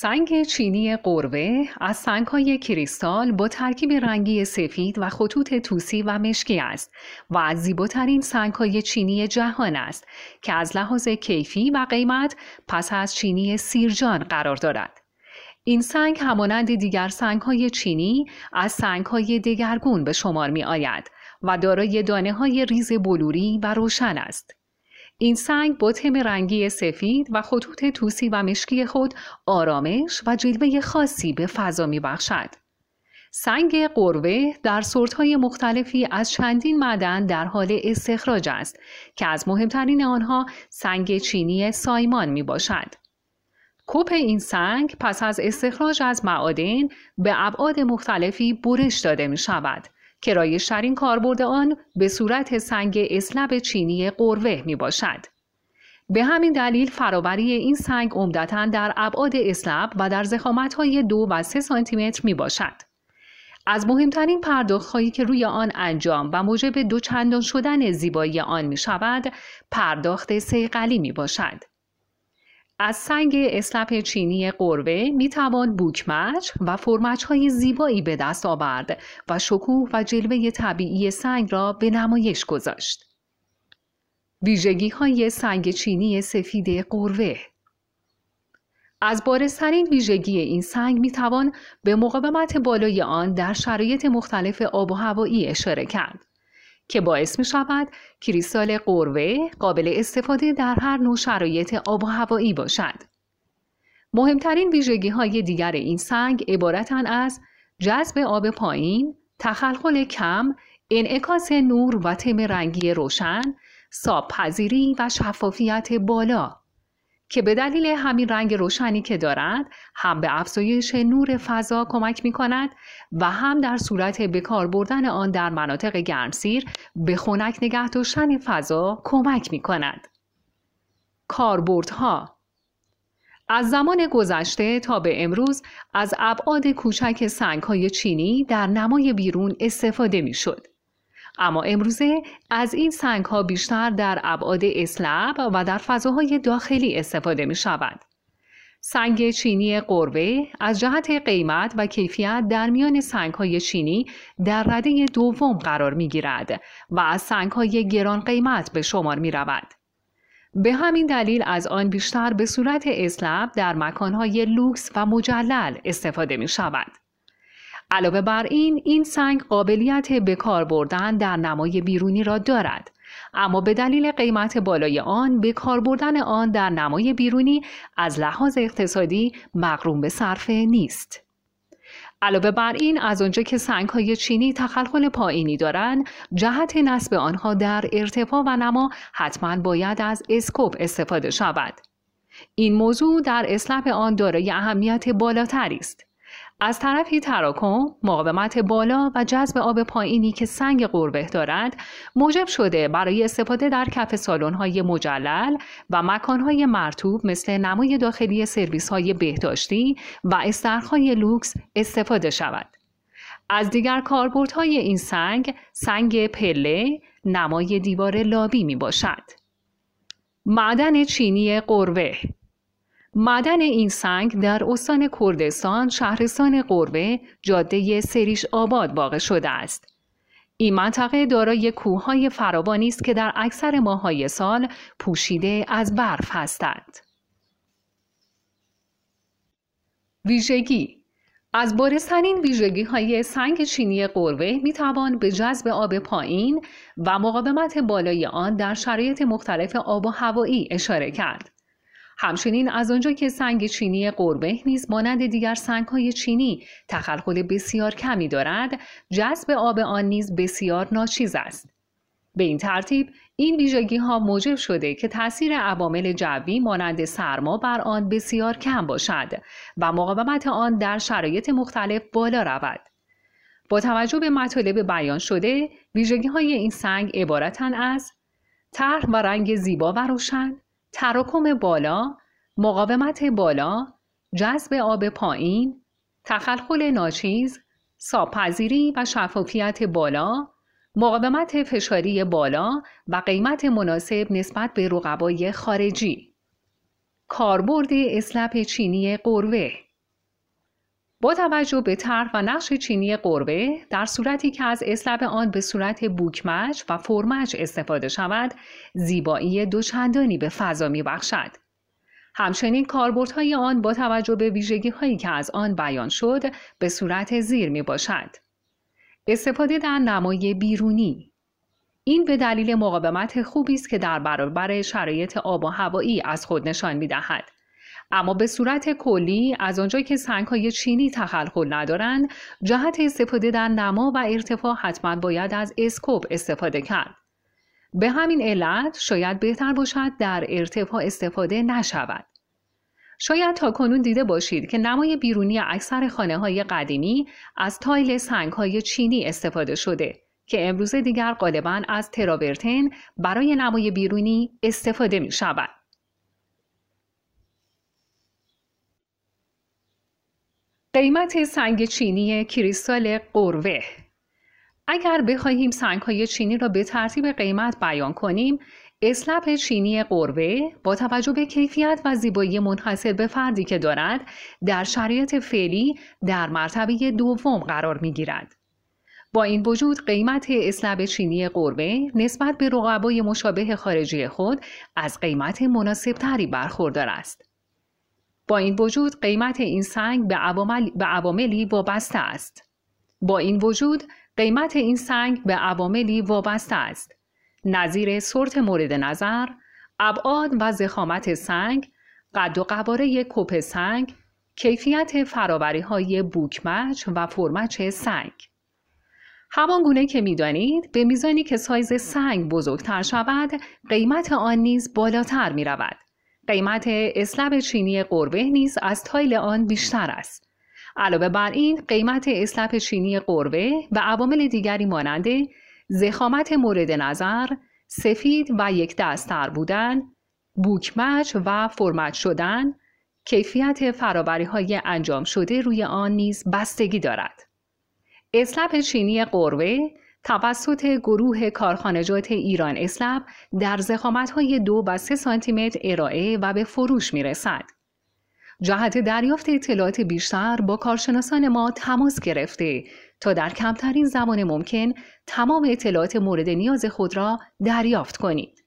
سنگ چینی قربه از سنگهای کریستال با ترکیب رنگی سفید و خطوط توسی و مشکی است و از زیباترین سنگهای چینی جهان است که از لحاظ کیفی و قیمت پس از چینی سیرجان قرار دارد. این سنگ همانند دیگر سنگهای چینی از سنگهای دگرگون به شمار می آید و دارای دانه های ریز بلوری و روشن است. این سنگ با تم رنگی سفید و خطوط توسی و مشکی خود آرامش و جلوه خاصی به فضا می بخشد. سنگ قروه در های مختلفی از چندین معدن در حال استخراج است که از مهمترین آنها سنگ چینی سایمان می باشد. کوپ این سنگ پس از استخراج از معادن به ابعاد مختلفی برش داده می شود که رایشترین کاربرد آن به صورت سنگ اسلب چینی قروه می باشد. به همین دلیل فراوری این سنگ عمدتا در ابعاد اسلب و در زخامت های دو و سه سانتیمتر می باشد. از مهمترین پرداخت هایی که روی آن انجام و موجب دو چندان شدن زیبایی آن می شود پرداخت سیقلی می باشد. از سنگ اسلپ چینی قربه می توان بوکمچ و فرمچ های زیبایی به دست آورد و شکوه و جلوه طبیعی سنگ را به نمایش گذاشت. ویژگی های سنگ چینی سفید قروه از بارسترین ویژگی این سنگ می توان به مقاومت بالای آن در شرایط مختلف آب و هوایی اشاره کرد. که باعث می شود کریستال قروه قابل استفاده در هر نوع شرایط آب و هوایی باشد. مهمترین ویژگی های دیگر این سنگ عبارتن از جذب آب پایین، تخلخل کم، انعکاس نور و تم رنگی روشن، ساب پذیری و شفافیت بالا که به دلیل همین رنگ روشنی که دارد هم به افزایش نور فضا کمک می کند و هم در صورت بکار بردن آن در مناطق گرمسیر به خنک نگه داشتن فضا کمک می کند. کاربردها از زمان گذشته تا به امروز از ابعاد کوچک سنگ های چینی در نمای بیرون استفاده می شد. اما امروزه از این سنگ ها بیشتر در ابعاد اسلب و در فضاهای داخلی استفاده می شود. سنگ چینی قربه از جهت قیمت و کیفیت در میان سنگ های چینی در رده دوم قرار می گیرد و از سنگ های گران قیمت به شمار می رود. به همین دلیل از آن بیشتر به صورت اسلب در مکانهای لوکس و مجلل استفاده می شود. علاوه بر این این سنگ قابلیت به کار بردن در نمای بیرونی را دارد. اما به دلیل قیمت بالای آن به کار بردن آن در نمای بیرونی از لحاظ اقتصادی مقروم به صرفه نیست. علاوه بر این از آنجا که سنگ های چینی تخلخل پایینی دارند جهت نصب آنها در ارتفاع و نما حتما باید از اسکوپ استفاده شود. این موضوع در اسلپ آن دارای اهمیت بالاتری است. از طرفی تراکم، مقاومت بالا و جذب آب پایینی که سنگ قربه دارد موجب شده برای استفاده در کف سالن‌های مجلل و مکانهای مرتوب مثل نمای داخلی های بهداشتی و استرخهای لوکس استفاده شود. از دیگر کاربردهای این سنگ، سنگ پله، نمای دیوار لابی می باشد. معدن چینی قروه معدن این سنگ در استان کردستان شهرستان قربه جاده سریش آباد واقع شده است. این منطقه دارای کوههای فراوانی است که در اکثر ماهای سال پوشیده از برف هستند. ویژگی از بارسترین ویژگی های سنگ چینی قروه می توان به جذب آب پایین و مقاومت بالای آن در شرایط مختلف آب و هوایی اشاره کرد. همچنین از آنجا که سنگ چینی قربه نیز مانند دیگر های چینی تخلخل بسیار کمی دارد جذب آب آن نیز بسیار ناچیز است. به این ترتیب این ویژگی ها موجب شده که تاثیر عوامل جوی مانند سرما بر آن بسیار کم باشد و مقاومت آن در شرایط مختلف بالا رود. با توجه به مطالب بیان شده ویژگی های این سنگ عبارتن از طرح و رنگ زیبا و روشن تراکم بالا، مقاومت بالا، جذب آب پایین، تخلخل ناچیز، ساپذیری و شفافیت بالا، مقاومت فشاری بالا و قیمت مناسب نسبت به رقبای خارجی. کاربرد اسلپ چینی قروه با توجه به طرح و نقش چینی قربه در صورتی که از اسلب آن به صورت بوکمچ و فرمچ استفاده شود زیبایی دوچندانی به فضا می بخشد. همچنین کاربردهای آن با توجه به ویژگی هایی که از آن بیان شد به صورت زیر می باشد. استفاده در نمای بیرونی این به دلیل مقاومت خوبی است که در برابر شرایط آب و هوایی از خود نشان می دهد. اما به صورت کلی از آنجایی که سنگ های چینی تخلخل ندارند جهت استفاده در نما و ارتفاع حتما باید از اسکوپ استفاده کرد به همین علت شاید بهتر باشد در ارتفاع استفاده نشود شاید تا کنون دیده باشید که نمای بیرونی اکثر خانه های قدیمی از تایل سنگ های چینی استفاده شده که امروز دیگر غالبا از تراورتن برای نمای بیرونی استفاده می شود. قیمت سنگ چینی کریستال قروه اگر بخواهیم سنگ های چینی را به ترتیب قیمت بیان کنیم اسلپ چینی قروه با توجه به کیفیت و زیبایی منحصر به فردی که دارد در شرایط فعلی در مرتبه دوم قرار می گیرد. با این وجود قیمت اسلب چینی قربه نسبت به رقبای مشابه خارجی خود از قیمت مناسبتری برخوردار است. با این وجود قیمت این سنگ به, عوامل، به عواملی وابسته است. با این وجود قیمت این سنگ به عواملی وابسته است. نظیر sort مورد نظر، ابعاد و ضخامت سنگ، قد و قواره کوپ سنگ، کیفیت فرابری های book match و four match سنگ. همان گونه که می‌دانید به میزانی که سایز سنگ بزرگتر شود قیمت آن نیز بالاتر می رود. قیمت slab چینی قروه نیز از tile آن بیشتر است. علاوه بر این قیمت اسلب چینی قربه و عوامل دیگری مانند زخامت مورد نظر، سفید و یک دستر بودن، بوکمچ و فرمت شدن، کیفیت فرابری های انجام شده روی آن نیز بستگی دارد. اسلب چینی قربه توسط گروه کارخانجات ایران اسلب در زخامت های دو و سه سانتیمتر ارائه و به فروش می رسد. جهت دریافت اطلاعات بیشتر با کارشناسان ما تماس گرفته تا در کمترین زمان ممکن تمام اطلاعات مورد نیاز خود را دریافت کنید.